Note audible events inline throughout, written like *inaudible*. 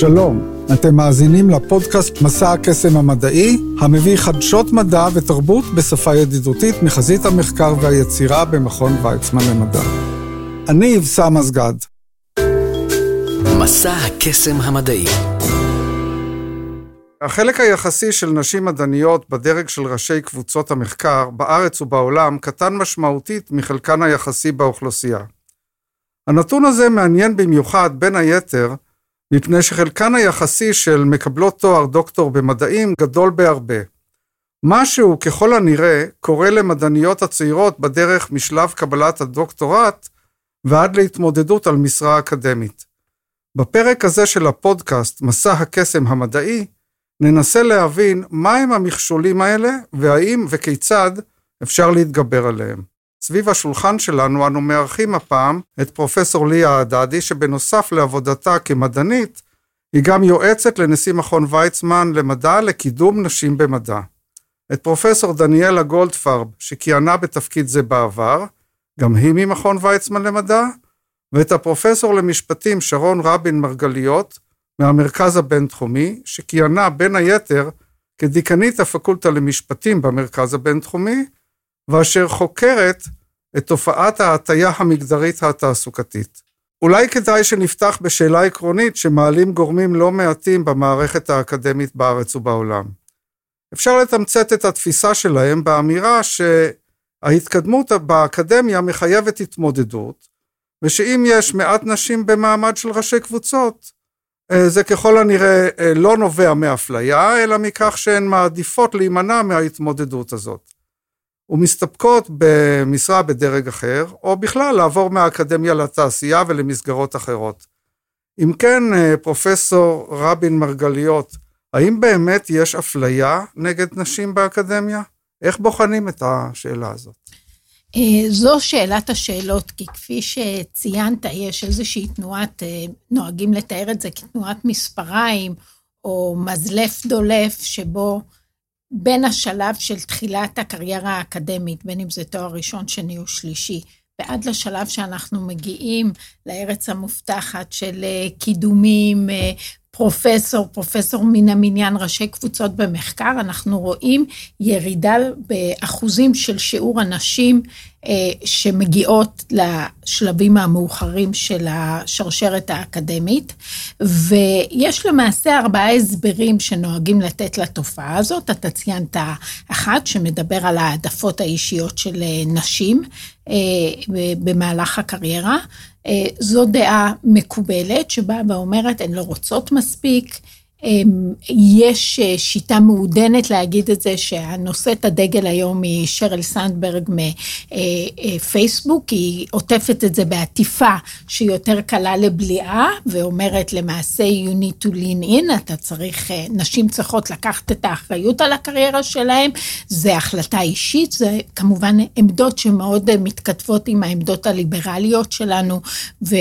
שלום, אתם מאזינים לפודקאסט מסע הקסם המדעי, המביא חדשות מדע ותרבות בשפה ידידותית מחזית המחקר והיצירה במכון ויצמן למדע. אני אבסם אסגד. מסע הקסם המדעי החלק היחסי של נשים מדעניות בדרג של ראשי קבוצות המחקר בארץ ובעולם קטן משמעותית מחלקן היחסי באוכלוסייה. הנתון הזה מעניין במיוחד, בין היתר, מפני שחלקן היחסי של מקבלות תואר דוקטור במדעים גדול בהרבה. משהו ככל הנראה קורה למדעניות הצעירות בדרך משלב קבלת הדוקטורט ועד להתמודדות על משרה אקדמית. בפרק הזה של הפודקאסט, מסע הקסם המדעי, ננסה להבין מהם המכשולים האלה והאם וכיצד אפשר להתגבר עליהם. סביב השולחן שלנו אנו מארחים הפעם את פרופסור ליה עדדי, שבנוסף לעבודתה כמדענית, היא גם יועצת לנשיא מכון ויצמן למדע לקידום נשים במדע. את פרופסור דניאלה גולדפרב, שכיהנה בתפקיד זה בעבר, גם היא ממכון ויצמן למדע, ואת הפרופסור למשפטים שרון רבין מרגליות, מהמרכז הבינתחומי, שכיהנה בין היתר כדיקנית הפקולטה למשפטים במרכז הבינתחומי, ואשר חוקרת את תופעת ההטייה המגדרית התעסוקתית. אולי כדאי שנפתח בשאלה עקרונית שמעלים גורמים לא מעטים במערכת האקדמית בארץ ובעולם. אפשר לתמצת את התפיסה שלהם באמירה שההתקדמות באקדמיה מחייבת התמודדות, ושאם יש מעט נשים במעמד של ראשי קבוצות, אה, זה ככל הנראה אה, לא נובע מאפליה, אלא מכך שהן מעדיפות להימנע מההתמודדות הזאת. ומסתפקות במשרה בדרג אחר, או בכלל לעבור מהאקדמיה לתעשייה ולמסגרות אחרות. אם כן, אה, פרופסור רבין מרגליות, האם באמת יש אפליה נגד נשים באקדמיה? איך בוחנים את השאלה הזאת? אה, זו שאלת השאלות, כי כפי שציינת, יש איזושהי תנועת, אה, נוהגים לתאר את זה כתנועת מספריים, או מזלף דולף, שבו בין השלב של תחילת הקריירה האקדמית, בין אם זה תואר ראשון, שני או שלישי, ועד לשלב שאנחנו מגיעים לארץ המובטחת של אה, קידומים, פרופסור, פרופסור מן המניין, ראשי קבוצות במחקר, אנחנו רואים ירידה באחוזים של שיעור הנשים אה, שמגיעות לשלבים המאוחרים של השרשרת האקדמית, ויש למעשה ארבעה הסברים שנוהגים לתת לתופעה הזאת. אתה ציינת אחת שמדבר על העדפות האישיות של אה, נשים אה, במהלך הקריירה. זו דעה מקובלת שבאה ואומרת, הן לא רוצות מספיק, יש אה, שיטה מעודנת להגיד את זה, שהנושאת הדגל היום היא שרל סנדברג מפייסבוק, אה, אה, היא עוטפת את זה בעטיפה שהיא יותר קלה לבליעה, ואומרת למעשה you need to lean in, אתה צריך, נשים צריכות לקחת את האחריות על הקריירה שלהם, זה החלטה אישית, זה כמובן עמדות שמאוד מתכתבות עם העמדות הליברליות שלנו, ו...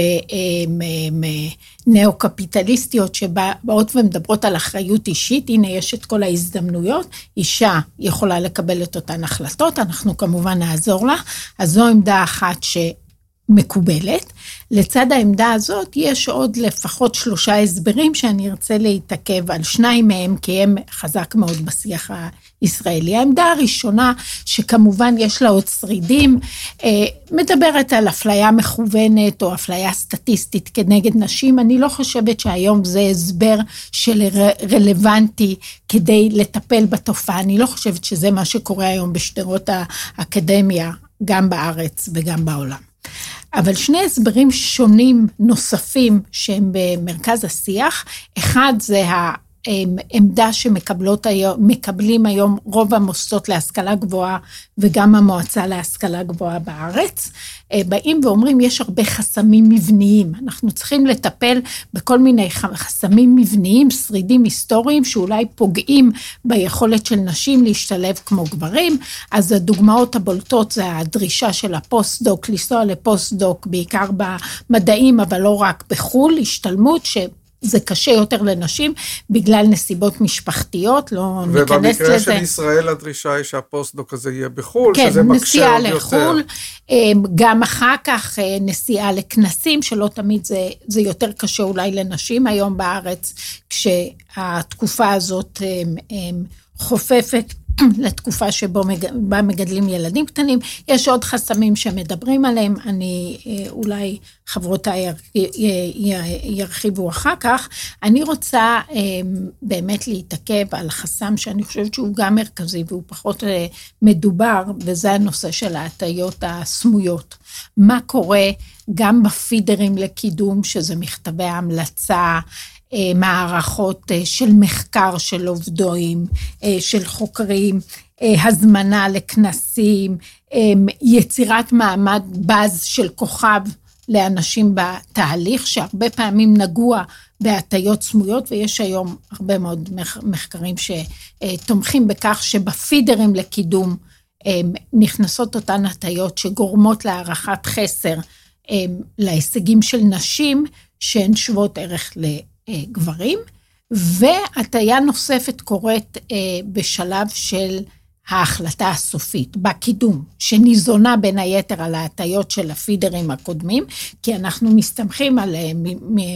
ניאו-קפיטליסטיות שבאות ומדברות על אחריות אישית, הנה יש את כל ההזדמנויות, אישה יכולה לקבל את אותן החלטות, אנחנו כמובן נעזור לה, אז זו עמדה אחת שמקובלת. לצד העמדה הזאת יש עוד לפחות שלושה הסברים שאני ארצה להתעכב על. שניים מהם, כי הם חזק מאוד בשיח הישראלי. העמדה הראשונה, שכמובן יש לה עוד שרידים, אה, מדברת על אפליה מכוונת או אפליה סטטיסטית כנגד נשים. אני לא חושבת שהיום זה הסבר של רלוונטי כדי לטפל בתופעה. אני לא חושבת שזה מה שקורה היום בשדרות האקדמיה, גם בארץ וגם בעולם. אבל שני הסברים שונים נוספים שהם במרכז השיח, אחד זה העמדה שמקבלים היום, היום רוב המוסדות להשכלה גבוהה וגם המועצה להשכלה גבוהה בארץ, אה, באים ואומרים יש הרבה חסמים מבניים, אנחנו צריכים לטפל בכל מיני חסמים מבניים, שרידים היסטוריים שאולי פוגעים ביכולת של נשים להשתלב כמו גברים, אז הדוגמאות הבולטות זה הדרישה של הפוסט-דוק, לנסוע לפוסט-דוק בעיקר במדעים אבל לא רק בחו"ל, השתלמות ש... זה קשה יותר לנשים בגלל נסיבות משפחתיות, לא ניכנס לזה. ובמקרה של ישראל הדרישה היא שהפוסט-דוק הזה יהיה בחו"ל, כן, שזה מקשה עוד יותר. כן, נסיעה לחו"ל, גם אחר כך אה, נסיעה לכנסים, שלא תמיד זה, זה יותר קשה אולי לנשים היום בארץ, כשהתקופה הזאת חופפת לתקופה שבו בה מגדלים ילדים קטנים. יש עוד חסמים שמדברים עליהם, אני, אה, אולי חברותיי ירחיבו אחר כך. אני רוצה אה, באמת להתעכב על חסם שאני חושבת שהוא גם מרכזי והוא פחות אה, מדובר, וזה הנושא של ההטיות הסמויות. מה קורה גם בפידרים לקידום, שזה מכתבי ההמלצה, מערכות אה, של מחקר של עובדואים, אה, של חוקרים, הזמנה לכנסים, יצירת מעמד בז של כוכב לאנשים בתהליך, שהרבה פעמים נגוע בהטיות סמויות, ויש היום הרבה מאוד מחקרים שתומכים בכך שבפידרים לקידום נכנסות אותן הטיות שגורמות להערכת חסר להישגים של נשים שהן שוות ערך ל... אה, גברים, והטיה נוספת קורית אה, בשלב של ההחלטה הסופית, בקידום, שניזונה בין היתר על ההטיות של הפידרים הקודמים, כי אנחנו מסתמכים על אה,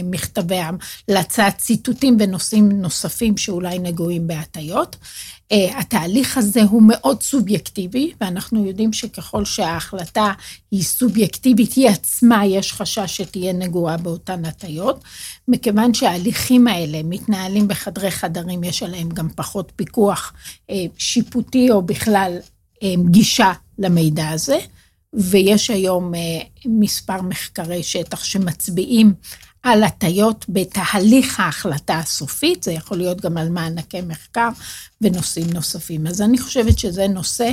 מכתבי המלצת ציטוטים ונושאים נוספים שאולי נגועים בהטיות. אה, התהליך הזה הוא מאוד סובייקטיבי, ואנחנו יודעים שככל שההחלטה היא סובייקטיבית, היא עצמה, יש חשש שתהיה נגועה באותן הטיות. מכיוון שההליכים האלה מתנהלים בחדרי חדרים, יש עליהם גם פחות פיקוח אה, שיפוטי או בכלל אה, גישה למידע הזה, ויש היום מספר מחקרי שטח שמצביעים על הטיות בתהליך ההחלטה הסופית, זה יכול להיות גם על מענקי מחקר ונושאים נוספים. אז אני חושבת שזה נושא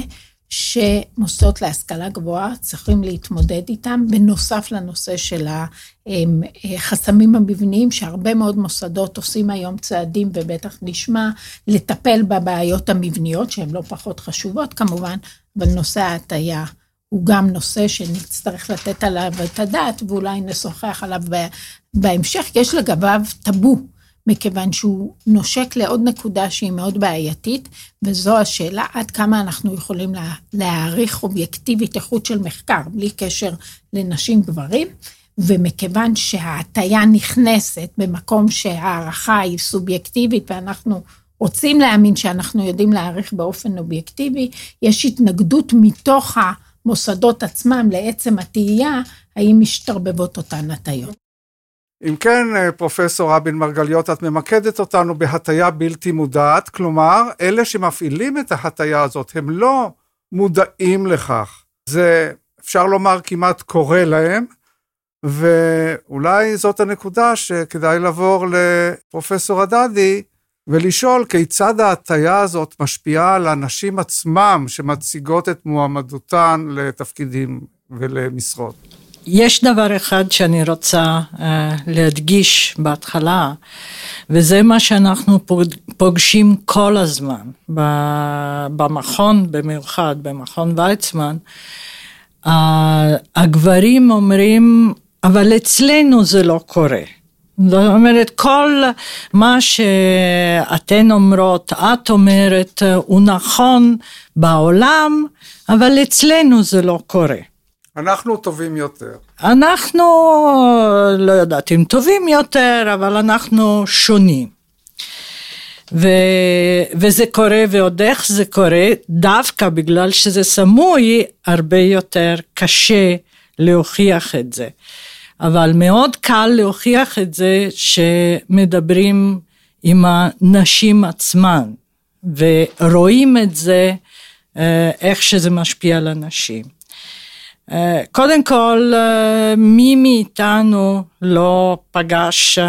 שמוסדות להשכלה גבוהה צריכים להתמודד איתם, בנוסף לנושא של החסמים המבניים, שהרבה מאוד מוסדות עושים היום צעדים, ובטח נשמע, לטפל בבעיות המבניות, שהן לא פחות חשובות כמובן, אבל נושא ההטייה הוא גם נושא שנצטרך לתת עליו את הדעת, ואולי נשוחח עליו בהמשך, יש לגביו טאבו, מכיוון שהוא נושק לעוד נקודה שהיא מאוד בעייתית, וזו השאלה עד כמה אנחנו יכולים להעריך אובייקטיבית איכות של מחקר, בלי קשר לנשים גברים, ומכיוון שההטייה נכנסת במקום שההערכה היא סובייקטיבית ואנחנו רוצים להאמין שאנחנו יודעים להעריך באופן אובייקטיבי, יש התנגדות מתוך המוסדות עצמם לעצם התהייה, האם משתרבבות אותן הטיות. אם כן, אה, פרופסור רבין מרגליות, את ממקדת אותנו בהטיה בלתי מודעת, כלומר, אלה שמפעילים את ההטיה הזאת, הם לא מודעים לכך. זה, אפשר לומר, כמעט קורה להם, ואולי זאת הנקודה שכדאי לעבור לפרופסור הדדי ולשאול כיצד ההטיה הזאת משפיעה על הנשים עצמם שמציגות את מועמדותן לתפקידים ולמשרות. יש דבר אחד שאני רוצה uh, להדגיש בהתחלה, וזה מה שאנחנו פוגשים כל הזמן במכון, במיוחד במכון ויצמן. Uh, הגברים אומרים, אבל אצלנו זה לא קורה. זאת אומרת, כל מה שאתן אומרות, את אומרת, הוא נכון בעולם, אבל אצלנו זה לא קורה. אנחנו טובים יותר. אנחנו, לא יודעת אם טובים יותר, אבל אנחנו שונים. ו, וזה קורה ועוד איך זה קורה, דווקא בגלל שזה סמוי, הרבה יותר קשה להוכיח את זה. אבל מאוד קל להוכיח את זה שמדברים עם הנשים עצמן, ורואים את זה, אה, איך שזה משפיע על הנשים. אה, קודם כל, אה, מי מאיתנו לא פגש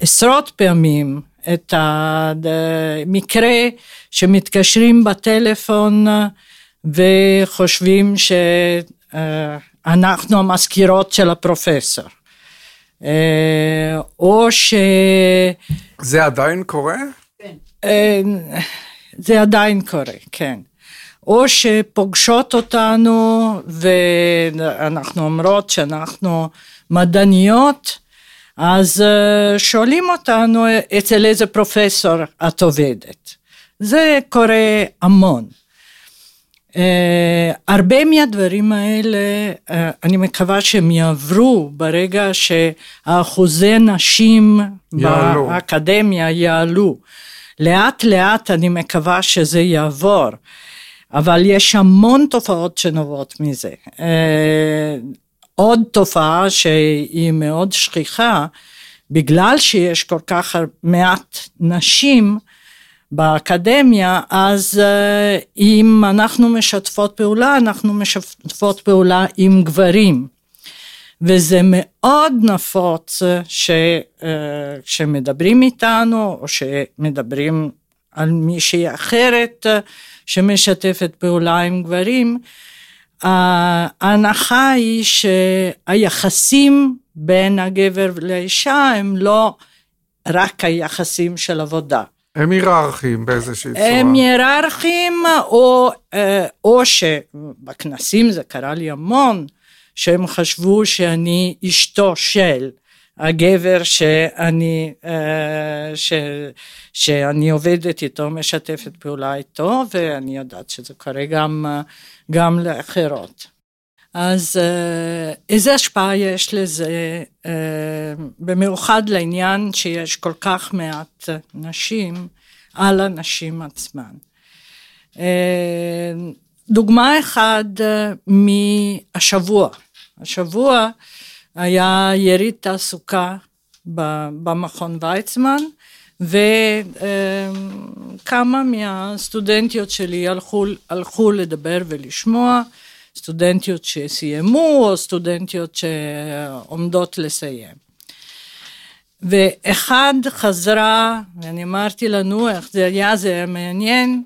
עשרות פעמים את המקרה שמתקשרים בטלפון וחושבים שאנחנו המזכירות של הפרופסור. אה, או ש... זה עדיין קורה? כן. זה עדיין קורה, כן. או שפוגשות אותנו ואנחנו אומרות שאנחנו מדעניות, אז שואלים אותנו אצל איזה פרופסור את עובדת. זה קורה המון. Uh, הרבה מהדברים האלה, uh, אני מקווה שהם יעברו ברגע שאחוזי נשים יעלו. באקדמיה יעלו. לאט לאט אני מקווה שזה יעבור, אבל יש המון תופעות שנובעות מזה. Uh, עוד תופעה שהיא מאוד שכיחה, בגלל שיש כל כך מעט נשים, באקדמיה, אז uh, אם אנחנו משתפות פעולה, אנחנו משתפות פעולה עם גברים. וזה מאוד נפוץ כשמדברים uh, איתנו, או שמדברים על מישהי אחרת שמשתפת פעולה עם גברים, ההנחה היא שהיחסים בין הגבר לאישה הם לא רק היחסים של עבודה. הם היררכיים באיזושהי צורה. הם היררכיים, או, אה, או שבכנסים זה קרה לי המון, שהם חשבו שאני אשתו של הגבר שאני, אה, ש, שאני עובדת איתו, משתפת פעולה איתו, ואני יודעת שזה קורה גם, גם לאחרות. אז אה, איזה השפעה יש לזה, אה, במיוחד לעניין שיש כל כך מעט נשים על הנשים עצמן. אה, דוגמה אחת מהשבוע, השבוע היה יריד תעסוקה במכון ויצמן, וכמה מהסטודנטיות שלי הלכו, הלכו לדבר ולשמוע, סטודנטיות שסיימו או סטודנטיות שעומדות לסיים. ואחד חזרה, ואני אמרתי לנו איך זה היה, זה היה מעניין,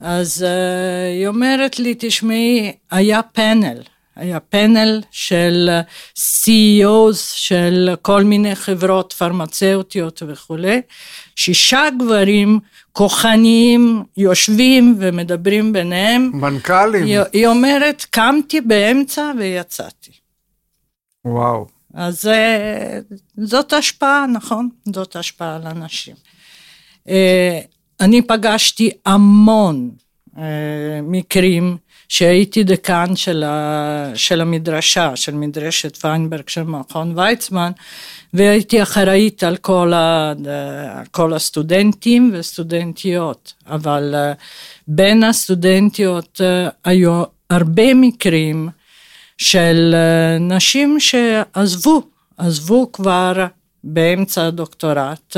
אז uh, היא אומרת לי, תשמעי, היה פאנל, היה פאנל של CEOs של כל מיני חברות פרמצאוטיות וכולי, שישה גברים כוחניים יושבים ומדברים ביניהם. מנכ"לים. היא, היא אומרת, קמתי באמצע ויצאתי. וואו. אז אה, זאת השפעה, נכון? זאת השפעה על אנשים. אה, אני פגשתי המון אה, מקרים שהייתי דקן של, ה, של המדרשה, של מדרשת פיינברג של מכון ויצמן, והייתי אחראית על כל, ה, כל הסטודנטים וסטודנטיות, אבל אה, בין הסטודנטיות אה, היו הרבה מקרים של אה, נשים שעזבו, עזבו כבר באמצע הדוקטורט,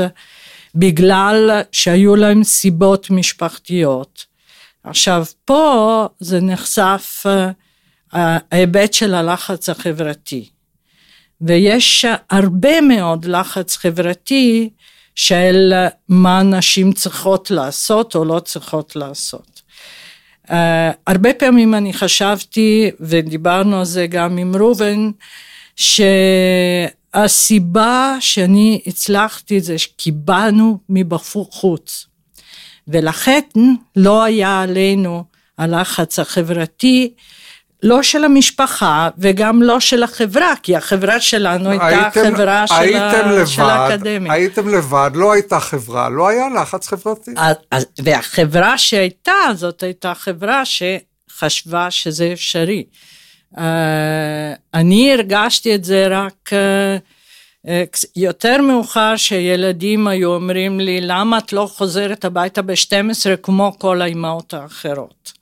בגלל שהיו להם סיבות משפחתיות. עכשיו, פה זה נחשף ההיבט של הלחץ החברתי. ויש הרבה מאוד לחץ חברתי של מה נשים צריכות לעשות או לא צריכות לעשות. Uh, הרבה פעמים אני חשבתי, ודיברנו על זה גם עם ראובן, שהסיבה שאני הצלחתי זה שקיבלנו מבחוץ. ולכן לא היה עלינו הלחץ החברתי לא של המשפחה וגם לא של החברה, כי החברה שלנו הייתה הייתם, חברה של, הייתם לבד, של האקדמיה. הייתם לבד, לא הייתה חברה, לא היה לחץ חברתי. והחברה שהייתה, זאת הייתה חברה שחשבה שזה אפשרי. Uh, אני הרגשתי את זה רק uh, יותר מאוחר שילדים היו אומרים לי, למה את לא חוזרת הביתה ב-12 כמו כל האימהות האחרות?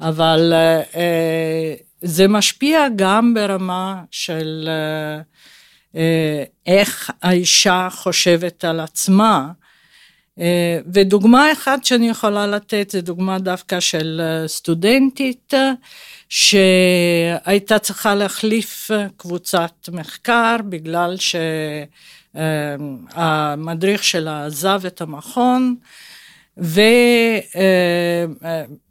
אבל אה, אה, זה משפיע גם ברמה של אה, איך האישה חושבת על עצמה. ודוגמה אחת שאני יכולה לתת זה דוגמה דווקא של סטודנטית שהייתה צריכה להחליף קבוצת מחקר בגלל שהמדריך שלה עזב את המכון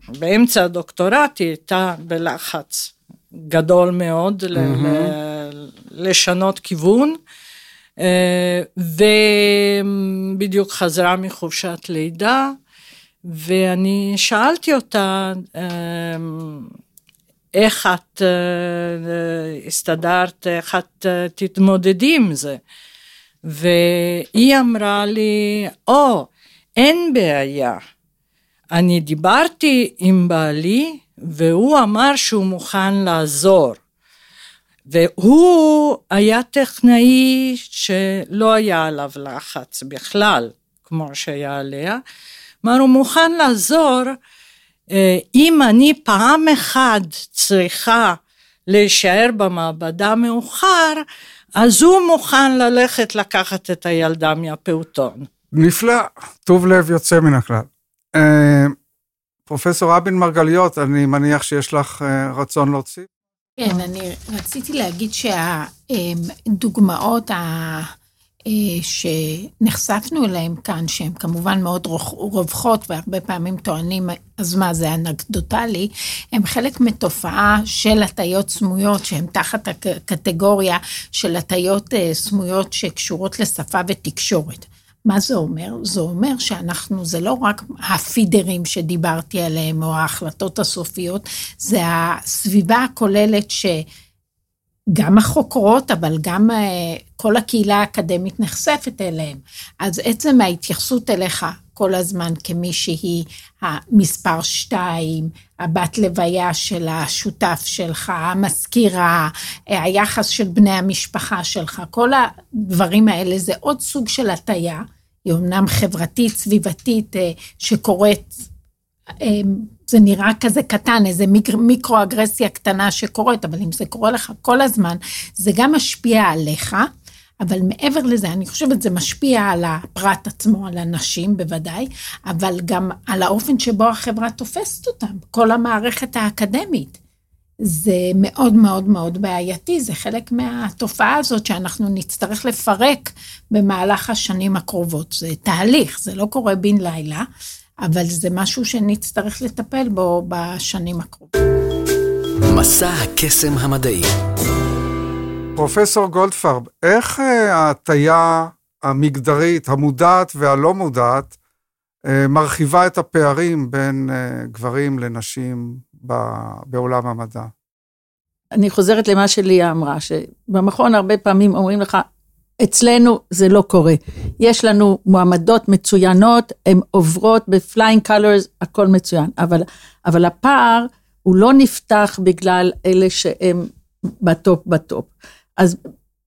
ובאמצע הדוקטורט היא הייתה בלחץ גדול מאוד mm-hmm. לשנות כיוון, אה, ובדיוק חזרה מחופשת לידה, ואני שאלתי אותה, אה, איך את אה, הסתדרת, איך את תתמודדי עם זה? והיא אמרה לי, או, oh, אין בעיה. אני דיברתי עם בעלי, והוא אמר שהוא מוכן לעזור. והוא היה טכנאי שלא היה עליו לחץ בכלל, כמו שהיה עליה. כלומר, הוא מוכן לעזור אם אני פעם אחת צריכה להישאר במעבדה מאוחר, אז הוא מוכן ללכת לקחת את הילדה מהפעוטון. נפלא, טוב לב יוצא מן הכלל. אה, פרופסור רבין מרגליות, אני מניח שיש לך אה, רצון להוציא? כן, אני רציתי להגיד שהדוגמאות אה, שנחשפנו אליהן כאן, שהן כמובן מאוד רווחות והרבה פעמים טוענים, אז מה זה אנקדוטלי, הן חלק מתופעה של הטיות סמויות, שהן תחת הקטגוריה של הטיות אה, סמויות שקשורות לשפה ותקשורת. מה זה אומר? זה אומר שאנחנו, זה לא רק הפידרים שדיברתי עליהם, או ההחלטות הסופיות, זה הסביבה הכוללת שגם החוקרות, אבל גם אה, כל הקהילה האקדמית נחשפת אליהם. אז עצם ההתייחסות אליך כל הזמן כמי שהיא המספר שתיים, הבת לוויה של השותף שלך, המזכירה, היחס של בני המשפחה שלך, כל הדברים האלה זה עוד סוג של הטיה. היא אמנם חברתית, סביבתית, אה, שקורית, אה, זה נראה כזה קטן, איזה מיקרו-אגרסיה קטנה שקורית, אבל אם זה קורה לך כל הזמן, זה גם משפיע עליך. אבל מעבר לזה, אני חושבת זה משפיע על הפרט עצמו, על הנשים בוודאי, אבל גם על האופן שבו החברה תופסת אותם, כל המערכת האקדמית. זה מאוד מאוד מאוד בעייתי, זה חלק מהתופעה הזאת שאנחנו נצטרך לפרק במהלך השנים הקרובות. זה תהליך, זה לא קורה בן לילה, אבל זה משהו שנצטרך לטפל בו בשנים הקרובות. מסע הקסם המדעי פרופסור גולדפרב, איך אה, ההטייה המגדרית, המודעת והלא מודעת, אה, מרחיבה את הפערים בין אה, גברים לנשים בעולם המדע? אני חוזרת למה שליה אמרה, שבמכון הרבה פעמים אומרים לך, אצלנו זה לא קורה. יש לנו מועמדות מצוינות, הן עוברות colors, הכל מצוין. אבל, אבל הפער הוא לא נפתח בגלל אלה שהם בטופ בטופ. אז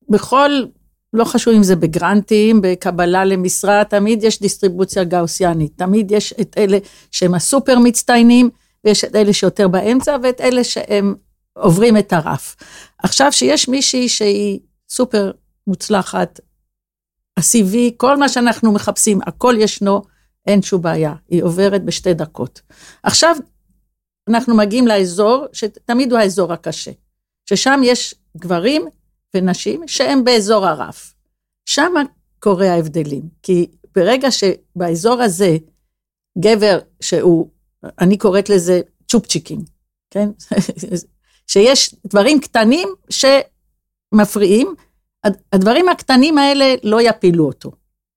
בכל, לא חשוב אם זה בגרנטים, בקבלה למשרה, תמיד יש דיסטריבוציה גאוסיאנית, תמיד יש את אלה שהם הסופר מצטיינים, ויש את אלה שיותר באמצע, ואת אלה שהם עוברים את הרף. עכשיו, שיש מישהי שהיא סופר מוצלחת, ה-CV, כל מה שאנחנו מחפשים, הכל ישנו, אין שום בעיה, היא עוברת בשתי דקות. עכשיו, אנחנו מגיעים לאזור, שתמיד הוא האזור הקשה, ששם יש גברים ונשים שהם באזור הרף. שם קורה ההבדלים, כי ברגע שבאזור הזה, גבר שהוא, אני קוראת לזה צ'ופצ'יקים, כן? *laughs* שיש דברים קטנים שמפריעים, הדברים הקטנים האלה לא יפילו אותו,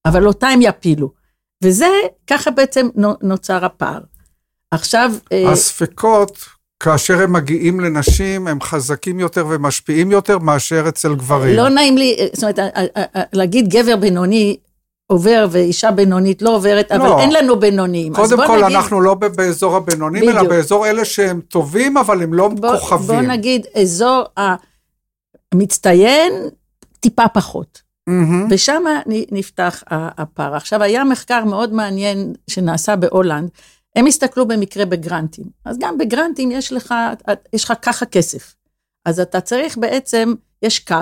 אבל אותה הם יפילו. וזה, ככה בעצם נוצר הפער. עכשיו... אה, הספקות כאשר הם מגיעים לנשים, הם חזקים יותר ומשפיעים יותר מאשר אצל גברים. לא נעים לי, זאת אומרת, להגיד גבר בינוני עובר ואישה בינונית לא עוברת, לא. אבל אין לנו בינוניים. קודם כל, נגיד... אנחנו לא באזור הבינונים, בדיוק. אלא באזור אלה שהם טובים, אבל הם לא בוא, כוכבים. בוא נגיד, אזור המצטיין, טיפה פחות. Mm-hmm. ושם נפתח הפער. עכשיו, היה מחקר מאוד מעניין שנעשה בהולנד, הם הסתכלו במקרה בגרנטים. אז גם בגרנטים יש לך, יש לך ככה כסף. אז אתה צריך בעצם, יש קו,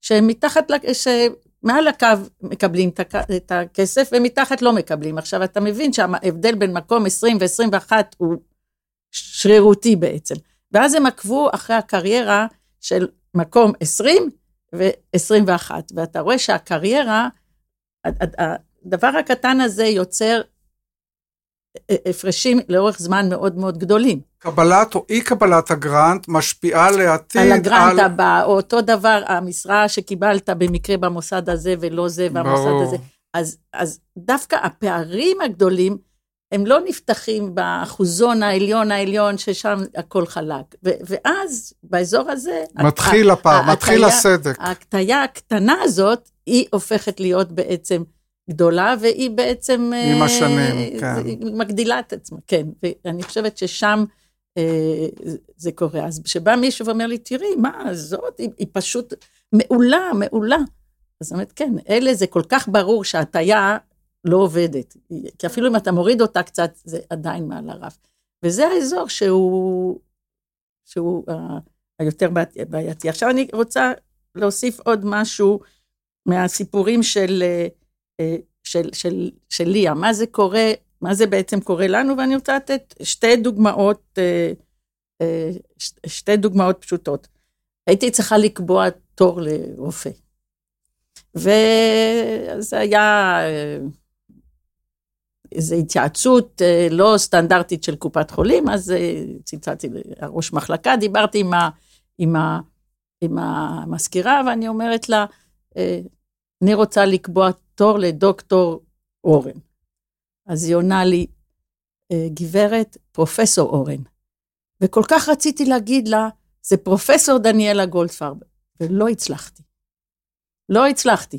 שמתחת, שמעל הקו מקבלים את הכסף, ומתחת לא מקבלים. עכשיו, אתה מבין שההבדל בין מקום 20 ו-21 הוא שרירותי בעצם. ואז הם עקבו אחרי הקריירה של מקום 20 ו-21, ואתה רואה שהקריירה, הדבר הקטן הזה יוצר הפרשים לאורך זמן מאוד מאוד גדולים. קבלת או אי קבלת הגרנט משפיעה לעתיד על... הגרנט על... הבא, או אותו דבר, המשרה שקיבלת במקרה במוסד הזה ולא זה, והמוסד ברור. הזה. אז, אז דווקא הפערים הגדולים הם לא נפתחים באחוזון העליון העליון, ששם הכל חלק. ואז, באזור הזה... מתחיל הפער, מתחיל הסדק. ההקטיה הקטנה הזאת, היא הופכת להיות בעצם גדולה, והיא בעצם... עם השנים, כן. מגדילה את עצמה, כן. ואני חושבת ששם אה, זה קורה. אז כשבא מישהו ואומר לי, תראי, מה, זאת, היא, היא פשוט מעולה, מעולה. אז אני אומרת, כן, אלה זה כל כך ברור שההטייה לא עובדת. כי אפילו אם אתה מוריד אותה קצת, זה עדיין מעל הרף. וזה האזור שהוא, שהוא uh, היותר בעייתי. עכשיו אני רוצה להוסיף עוד משהו מהסיפורים של, uh, של, של, של ליה. מה זה קורה, מה זה בעצם קורה לנו, ואני רוצה לתת שתי דוגמאות, שתי דוגמאות פשוטות. הייתי צריכה לקבוע תור לרופא. וזה היה איזו התייעצות אה, לא סטנדרטית של קופת חולים, אז אה, צלצלתי לראש מחלקה, דיברתי עם, ה, עם, ה, עם המזכירה, ואני אומרת לה, אה, אני רוצה לקבוע תור לדוקטור אורן. אז היא עונה לי, גברת, פרופסור אורן. וכל כך רציתי להגיד לה, זה פרופסור דניאלה גולדפרב, ולא הצלחתי. לא הצלחתי.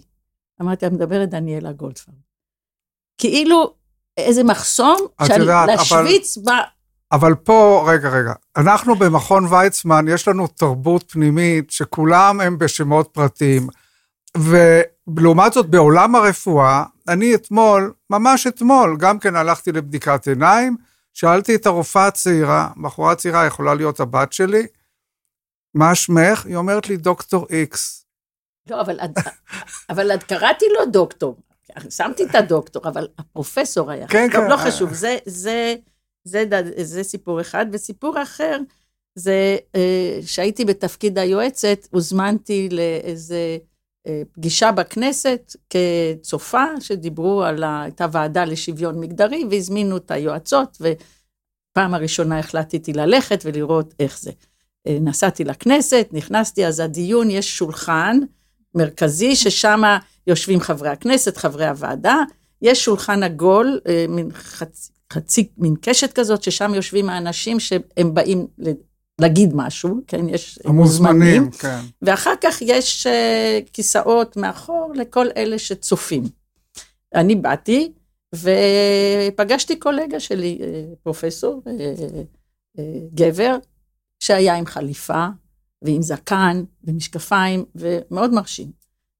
אמרתי, את מדברת דניאלה גולדפרב. כאילו איזה מחסום, שאני להשוויץ ב... אבל פה, רגע, רגע, אנחנו במכון ויצמן, יש לנו תרבות פנימית שכולם הם בשמות פרטיים. ולעומת זאת, בעולם הרפואה, אני אתמול, ממש אתמול, גם כן הלכתי לבדיקת עיניים, שאלתי את הרופאה הצעירה, בחורה צעירה יכולה להיות הבת שלי, מה שמך? היא אומרת לי, דוקטור איקס. לא, אבל, אבל קראתי לו דוקטור. שמתי את הדוקטור, אבל הפרופסור היה. כן, כן. לא חשוב, זה, זה, זה, זה, זה סיפור אחד. וסיפור אחר, זה אה, שהייתי בתפקיד היועצת, הוזמנתי לאיזה אה, פגישה בכנסת כצופה, שדיברו על, ה... הייתה ועדה לשוויון מגדרי, והזמינו את היועצות, ופעם הראשונה החלטתי ללכת ולראות איך זה. אה, נסעתי לכנסת, נכנסתי, אז הדיון, יש שולחן מרכזי, ששם יושבים חברי הכנסת, חברי הוועדה, יש שולחן עגול, אה, מין חצי, חצי, מין קשת כזאת, ששם יושבים האנשים שהם באים להגיד משהו, כן, יש מוזמנים, כן. ואחר כך יש uh, כיסאות מאחור לכל אלה שצופים. אני באתי ופגשתי קולגה שלי, אה, פרופסור, גבר, שהיה עם חליפה ועם זקן ומשקפיים, ומאוד מרשים.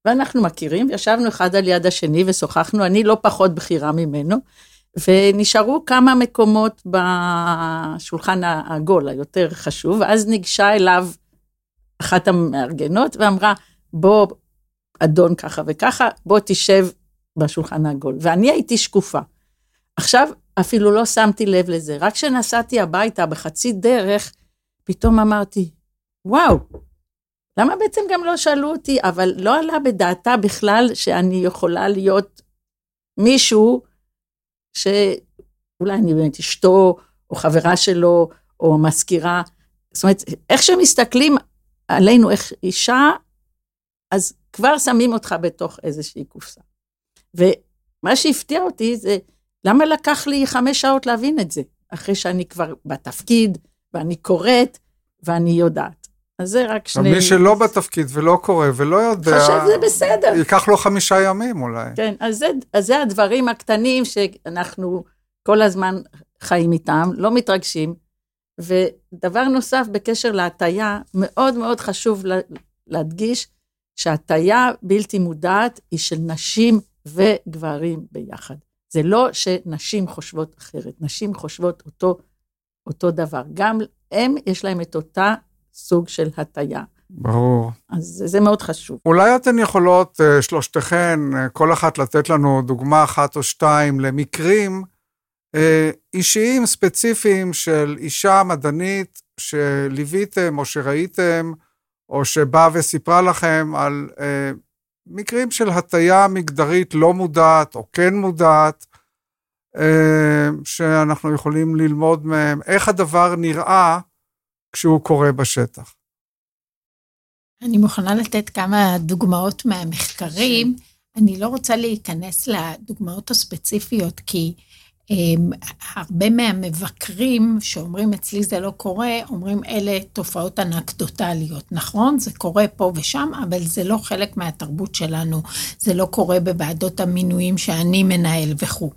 ואנחנו מכירים, ישבנו אחד על יד השני ושוחחנו, אני לא פחות בכירה ממנו, ונשארו כמה מקומות בשולחן העגול היותר חשוב, ואז ניגשה אליו אחת המארגנות ואמרה, בוא, אדון ככה וככה, בוא תשב בשולחן העגול. ואני הייתי שקופה. עכשיו, אפילו לא שמתי לב לזה, רק כשנסעתי הביתה בחצי דרך, פתאום אמרתי, וואו, למה בעצם גם לא שאלו אותי, אבל לא עלה בדעתה בכלל שאני יכולה להיות מישהו שאולי אני באמת אשתו, או חברה שלו, או מזכירה. זאת אומרת, איך שמסתכלים עלינו, איך אישה, אז כבר שמים אותך בתוך איזושהי קופסה. ומה שהפתיע אותי זה, למה לקח לי חמש שעות להבין את זה, אחרי שאני כבר בתפקיד, ואני קוראת, ואני יודעת. אז זה רק שני... מי שלא בתפקיד ולא קורא ולא יודע... חושב שזה בסדר. ייקח לו חמישה ימים אולי. כן, אז זה, אז זה הדברים הקטנים שאנחנו כל הזמן חיים איתם, לא מתרגשים. ודבר נוסף בקשר להטייה, מאוד מאוד חשוב להדגיש שהטייה בלתי מודעת היא של נשים וגברים ביחד. זה לא שנשים חושבות אחרת, נשים חושבות אותו, אותו דבר. גם הם, יש להם את אותה סוג של הטיה. ברור. אז זה מאוד חשוב. אולי אתן יכולות, אה, שלושתכן, אה, כל אחת לתת לנו דוגמה אחת או שתיים למקרים אה, אישיים ספציפיים של אישה מדענית שליוויתם או שראיתם, או שבאה וסיפרה לכם על מקרים של הטיה מגדרית לא מודעת או כן מודעת, שאנחנו יכולים ללמוד מהם, איך הדבר נראה כשהוא קורה בשטח. אני מוכנה לתת כמה דוגמאות מהמחקרים. אני לא רוצה להיכנס לדוגמאות הספציפיות, כי הרבה מהמבקרים שאומרים אצלי זה לא קורה, אומרים אלה תופעות אנקדוטליות. נכון, זה קורה פה ושם, אבל זה לא חלק מהתרבות שלנו, זה לא קורה בוועדות המינויים שאני מנהל וכו'.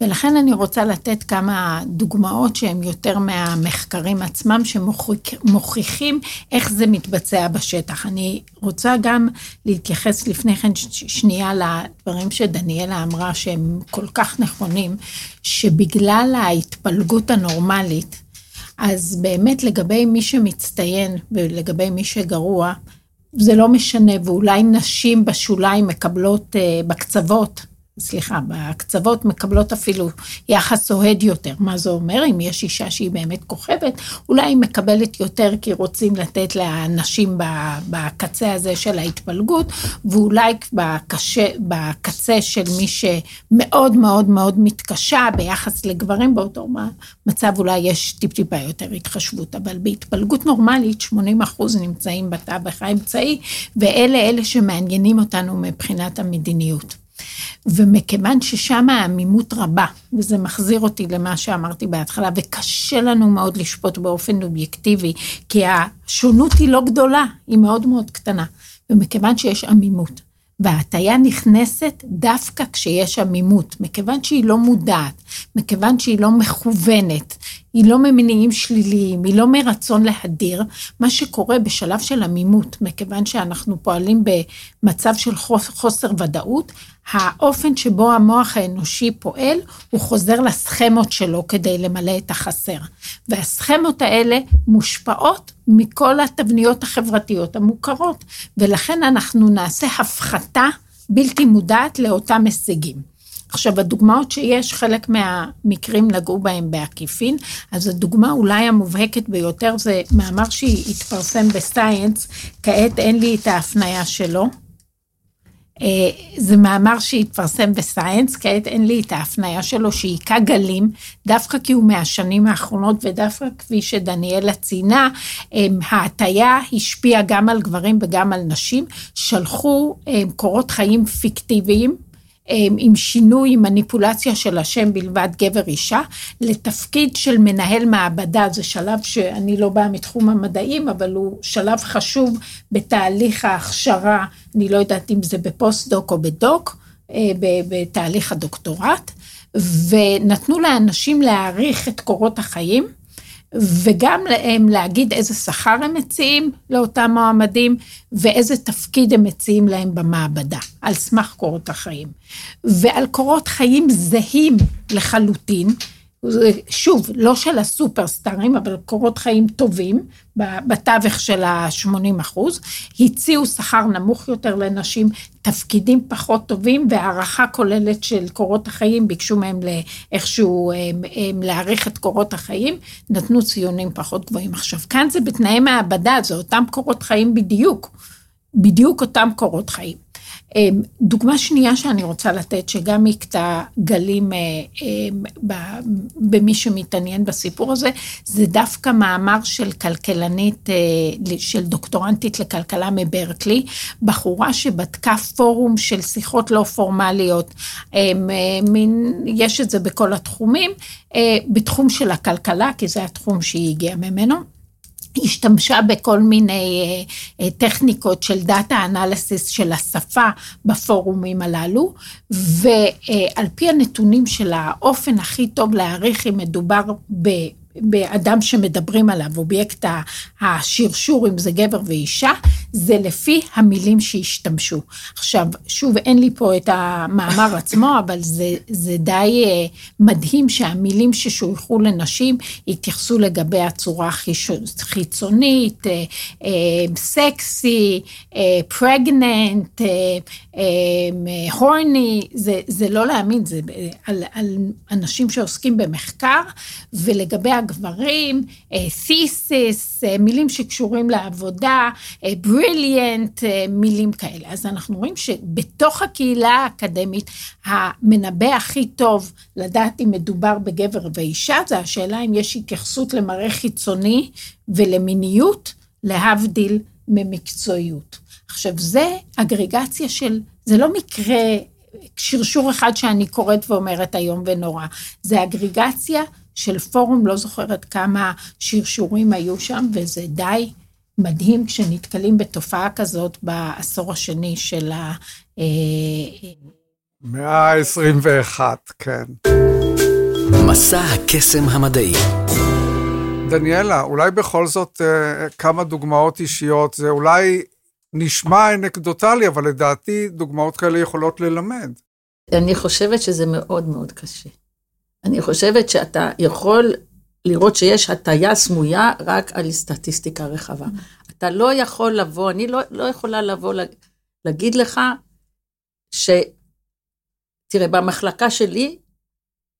ולכן אני רוצה לתת כמה דוגמאות שהן יותר מהמחקרים עצמם, שמוכיחים איך זה מתבצע בשטח. אני רוצה גם להתייחס לפני כן שנייה לדברים שדניאלה אמרה, שהם כל כך נכונים. שבגלל ההתפלגות הנורמלית, אז באמת לגבי מי שמצטיין ולגבי מי שגרוע, זה לא משנה, ואולי נשים בשוליים מקבלות, אה, בקצוות, סליחה, בהקצוות מקבלות אפילו יחס אוהד יותר. מה זה אומר? אם יש אישה שהיא באמת כוכבת, אולי היא מקבלת יותר כי רוצים לתת לאנשים בקצה הזה של ההתפלגות, ואולי בקשה, בקצה של מי שמאוד מאוד מאוד מתקשה ביחס לגברים באותו מצב, אולי יש טיפ-טיפה יותר התחשבות, אבל בהתפלגות נורמלית 80 אחוז נמצאים בתווך האמצעי, ואלה אלה שמעניינים אותנו מבחינת המדיניות. ומכיוון ששם העמימות רבה, וזה מחזיר אותי למה שאמרתי בהתחלה, וקשה לנו מאוד לשפוט באופן אובייקטיבי, כי השונות היא לא גדולה, היא מאוד מאוד קטנה. ומכיוון שיש עמימות, וההטייה נכנסת דווקא כשיש עמימות, מכיוון שהיא לא מודעת, מכיוון שהיא לא מכוונת, היא לא ממניעים שליליים, היא לא מרצון להדיר, מה שקורה בשלב של עמימות, מכיוון שאנחנו פועלים במצב של חוסר ודאות, האופן שבו המוח האנושי פועל, הוא חוזר לסכמות שלו כדי למלא את החסר. והסכמות האלה מושפעות מכל התבניות החברתיות המוכרות, ולכן אנחנו נעשה הפחתה בלתי מודעת לאותם הישגים. עכשיו, הדוגמאות שיש, חלק מהמקרים נגעו בהם בעקיפין, אז הדוגמה אולי המובהקת ביותר זה מאמר שהתפרסם בסייאנס, כעת אין לי את ההפניה שלו. אה, זה מאמר שהתפרסם בסייאנס, כעת אין לי את ההפניה שלו, שהיכה גלים, דווקא כי הוא מהשנים האחרונות, ודווקא כפי שדניאלה ציינה, ההטייה השפיעה גם על גברים וגם על נשים, שלחו קורות חיים פיקטיביים, עם שינוי, מניפולציה של השם בלבד גבר אישה, לתפקיד של מנהל מעבדה, זה שלב שאני לא באה מתחום המדעים, אבל הוא שלב חשוב בתהליך ההכשרה, אני לא יודעת אם זה בפוסט-דוק או בדוק, אה, בתהליך הדוקטורט, ונתנו לאנשים להעריך את קורות החיים. וגם להם להגיד איזה שכר הם מציעים לאותם מועמדים, ואיזה תפקיד הם מציעים להם במעבדה, על סמך קורות החיים. ועל קורות חיים זהים לחלוטין, שוב, לא של הסופרסטארים, אבל קורות חיים טובים, בתווך של ה-80 אחוז, הציעו שכר נמוך יותר לנשים, תפקידים פחות טובים, והערכה כוללת של קורות החיים, ביקשו מהם איכשהו להעריך את קורות החיים, נתנו ציונים פחות גבוהים. עכשיו, כאן זה בתנאי מעבדה, זה אותם קורות חיים בדיוק, בדיוק אותם קורות חיים. אמ, דוגמה שנייה שאני רוצה לתת, שגם הכתה גלים אה, אמ, במי שמתעניין בסיפור הזה, זה דווקא מאמר של כלכלנית, אה, של דוקטורנטית לכלכלה מברקלי, בחורה שבדקה פורום של שיחות לא פורמליות, אמ, יש את זה בכל התחומים, אה, בתחום של הכלכלה, כי זה התחום שהיא הגיעה ממנו. השתמשה בכל מיני אה, אה, טכניקות של דאטה אנליסיס של השפה בפורומים הללו, ועל פי הנתונים של האופן הכי טוב להעריך אם מדובר. באדם שמדברים עליו, אובייקט השרשור, אם זה גבר ואישה, זה לפי המילים שהשתמשו. עכשיו, שוב, אין לי פה את המאמר עצמו, אבל זה, זה די uh, מדהים שהמילים ששויכו לנשים התייחסו לגבי הצורה חיצונית, uh, uh, סקסי, פרגננט, הורני, זה, זה לא להאמין, זה על, על אנשים שעוסקים במחקר, ולגבי הגברים, תיסיס, מילים שקשורים לעבודה, אה, מילים כאלה. אז אנחנו רואים שבתוך הקהילה האקדמית, המנבא הכי טוב לדעת אם מדובר בגבר ואישה, זה השאלה אם יש התייחסות למראה חיצוני ולמיניות, להבדיל ממקצועיות. עכשיו, זה אגרגציה של, זה לא מקרה שרשור אחד שאני קוראת ואומרת איום ונורא. זה אגריגציה של פורום, לא זוכרת כמה שרשורים היו שם, וזה די מדהים כשנתקלים בתופעה כזאת בעשור השני של ה... אה, מאה ה-21, כן. מסע הקסם המדעי. דניאלה, אולי בכל זאת אה, כמה דוגמאות אישיות, זה אולי נשמע אנקדוטלי, אבל לדעתי דוגמאות כאלה יכולות ללמד. אני חושבת שזה מאוד מאוד קשה. אני חושבת שאתה יכול לראות שיש הטיה סמויה רק על סטטיסטיקה רחבה. אתה לא יכול לבוא, אני לא, לא יכולה לבוא להגיד לך ש... תראה, במחלקה שלי...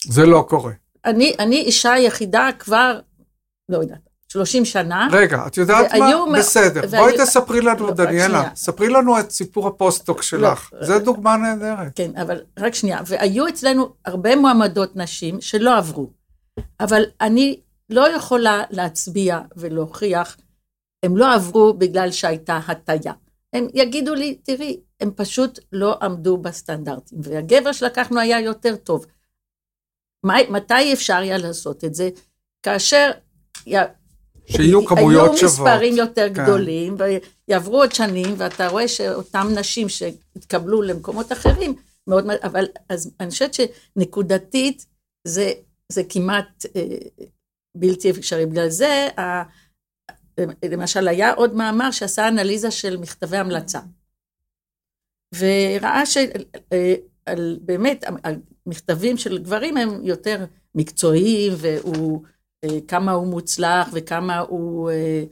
זה לא קורה. אני, אני אישה יחידה כבר, לא יודעת, 30 שנה. רגע, את יודעת מה? בסדר. והיו... בואי תספרי לנו, לא, דניאלה, ספרי לנו את סיפור הפוסט-דוק שלך. לא, זו דוגמה נהדרת. כן, אבל רק שנייה. והיו אצלנו הרבה מועמדות נשים שלא עברו. אבל אני לא יכולה להצביע ולהוכיח, הם לא עברו בגלל שהייתה הטיה. הם יגידו לי, תראי, הם פשוט לא עמדו בסטנדרטים, והגבר שלקחנו היה יותר טוב. מתי אפשר היה לעשות את זה? כאשר שיהיו כמויות שוות. היו מספרים יותר כן. גדולים, ויעברו עוד שנים, ואתה רואה שאותם נשים שהתקבלו למקומות אחרים, מאוד, אבל אז אני חושבת שנקודתית זה, זה כמעט אה, בלתי אפשרי. בגלל זה, ה, למשל, היה עוד מאמר שעשה אנליזה של מכתבי המלצה. וראה שבאמת, אה, המכתבים של גברים הם יותר מקצועיים, והוא... אה, כמה הוא מוצלח וכמה הוא, אה,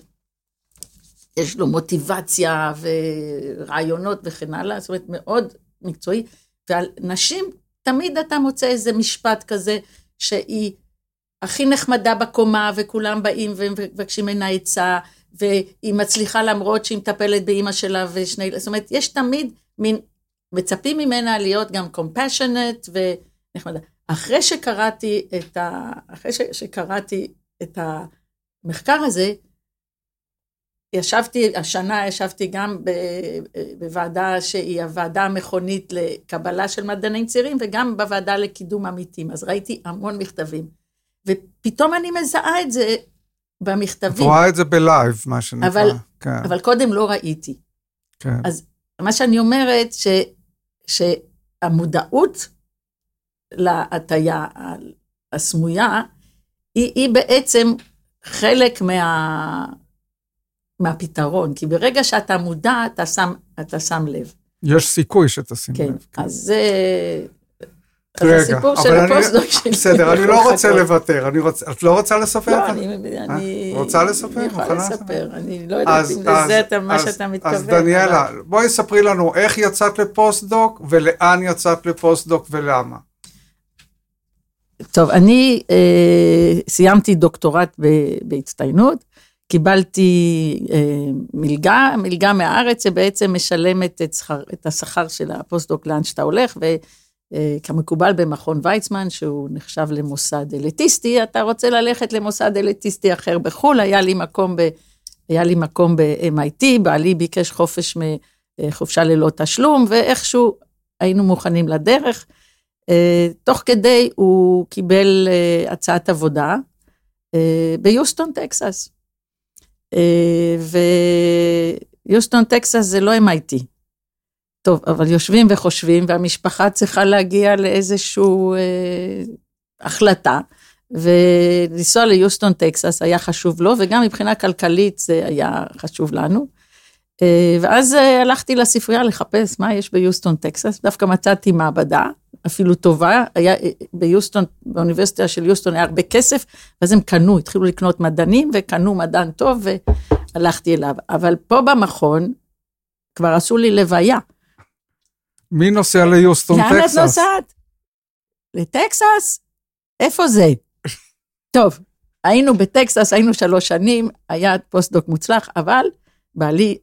יש לו מוטיבציה ורעיונות וכן הלאה, זאת אומרת, מאוד מקצועי. ועל נשים, תמיד אתה מוצא איזה משפט כזה, שהיא הכי נחמדה בקומה, וכולם באים ומבקשים ממנה עצה, והיא מצליחה למרות שהיא מטפלת באימא שלה ושני, זאת אומרת, יש תמיד מין, מצפים ממנה להיות גם compassionate ונחמדה. אחרי שקראתי את, ה... אחרי ש... שקראתי את המחקר הזה, ישבתי, השנה ישבתי גם ב... בוועדה שהיא הוועדה המכונית לקבלה של מדענים צעירים, וגם בוועדה לקידום עמיתים, אז ראיתי המון מכתבים. ופתאום אני מזהה את זה במכתבים. את רואה את זה בלייב, מה שנקרא. אבל, כן. אבל קודם לא ראיתי. כן. אז מה שאני אומרת, ש... שהמודעות להטיה הסמויה, היא, היא בעצם חלק מה, מהפטרון, כי ברגע שאתה מודע, אתה שם, אתה שם לב. יש סיכוי שתשים כן, לב. כן, אז זה... רגע, הסיפור של הפוסט-דוק *laughs* שלי. בסדר, אני לא רוצה לוותר, אני רוצה, את לא רוצה לספר? לא, אני... אני רוצה לספר? אני יכולה לספר, אני לא יודעת אם לזה אתה, מה שאתה מתכוון. אז דניאלה, בואי ספרי לנו איך יצאת לפוסט-דוק, ולאן יצאת לפוסט-דוק ולמה. טוב, אני אה, סיימתי דוקטורט בהצטיינות, קיבלתי אה, מלגה, מלגה מהארץ שבעצם משלמת את, שכר, את השכר של הפוסט-דוק לאן שאתה הולך, וכמקובל אה, במכון ויצמן, שהוא נחשב למוסד אליטיסטי, אתה רוצה ללכת למוסד אליטיסטי אחר בחו"ל, היה לי מקום ב... היה לי מקום ב-MIT, בעלי ביקש חופש מחופשה אה, ללא תשלום, ואיכשהו היינו מוכנים לדרך. אה, תוך כדי הוא קיבל אה, הצעת עבודה אה, ביוסטון, טקסס. ויוסטון, טקסס זה לא MIT. טוב, אבל יושבים וחושבים, והמשפחה צריכה להגיע לאיזושהי אה, החלטה, ולנסוע ליוסטון, טקסס היה חשוב לו, וגם מבחינה כלכלית זה היה חשוב לנו. אה, ואז אה, הלכתי לספרייה לחפש מה יש ביוסטון, טקסס, דווקא מצאתי מעבדה, אפילו טובה, היה אה, ביוסטון, באוניברסיטה של יוסטון היה הרבה כסף, ואז הם קנו, התחילו לקנות מדענים וקנו מדען טוב והלכתי אליו. אבל פה במכון כבר עשו לי לוויה. מי נוסע ליוסטון, טקסס? לאן את נוסעת? לטקסס? איפה זה? טוב, היינו בטקסס, היינו שלוש שנים, היה פוסט-דוק מוצלח, אבל בעלי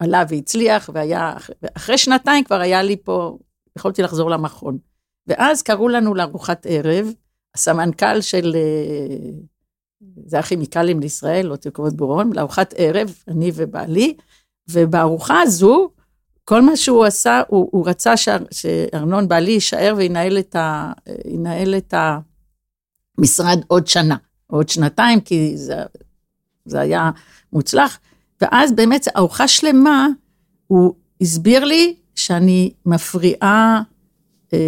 עלה והצליח, והיה, אחרי שנתיים כבר היה לי פה, יכולתי לחזור למכון. ואז קראו לנו לארוחת ערב, הסמנכ"ל של, אה, זה הכימיקלים לישראל, לא תקוות בורון, לארוחת ערב, אני ובעלי, ובארוחה הזו, כל מה שהוא עשה, הוא, הוא רצה ש, שארנון בעלי יישאר וינהל את, ה, ינהל את המשרד עוד שנה, עוד שנתיים, כי זה, זה היה מוצלח. ואז באמת, ארוחה שלמה, הוא הסביר לי שאני מפריעה, אה,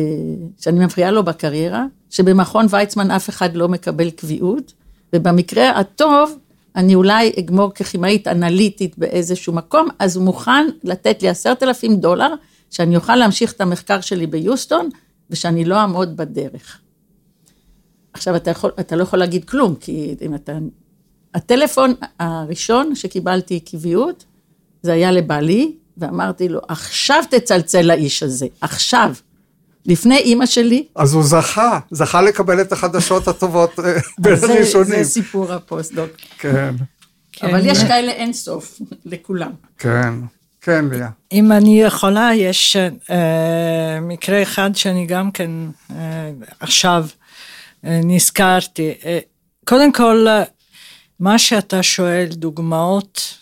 שאני מפריעה לו בקריירה, שבמכון ויצמן אף אחד לא מקבל קביעות, ובמקרה הטוב, אני אולי אגמור ככימאית אנליטית באיזשהו מקום, אז הוא מוכן לתת לי עשרת אלפים דולר, שאני אוכל להמשיך את המחקר שלי ביוסטון, ושאני לא אעמוד בדרך. עכשיו, אתה, יכול, אתה לא יכול להגיד כלום, כי אם אתה... הטלפון הראשון שקיבלתי קביעות, זה היה לבעלי, ואמרתי לו, עכשיו תצלצל לאיש הזה, עכשיו. לפני אימא שלי. אז הוא זכה, זכה לקבל את החדשות הטובות אה, בין הראשונים. זה סיפור הפוסט-דוק. כן. כן. אבל יש כאלה אין סוף, לכולם. כן, כן, ליה. אם אני יכולה, יש uh, מקרה אחד שאני גם כן uh, עכשיו נזכרתי. קודם כל, מה שאתה שואל, דוגמאות אה,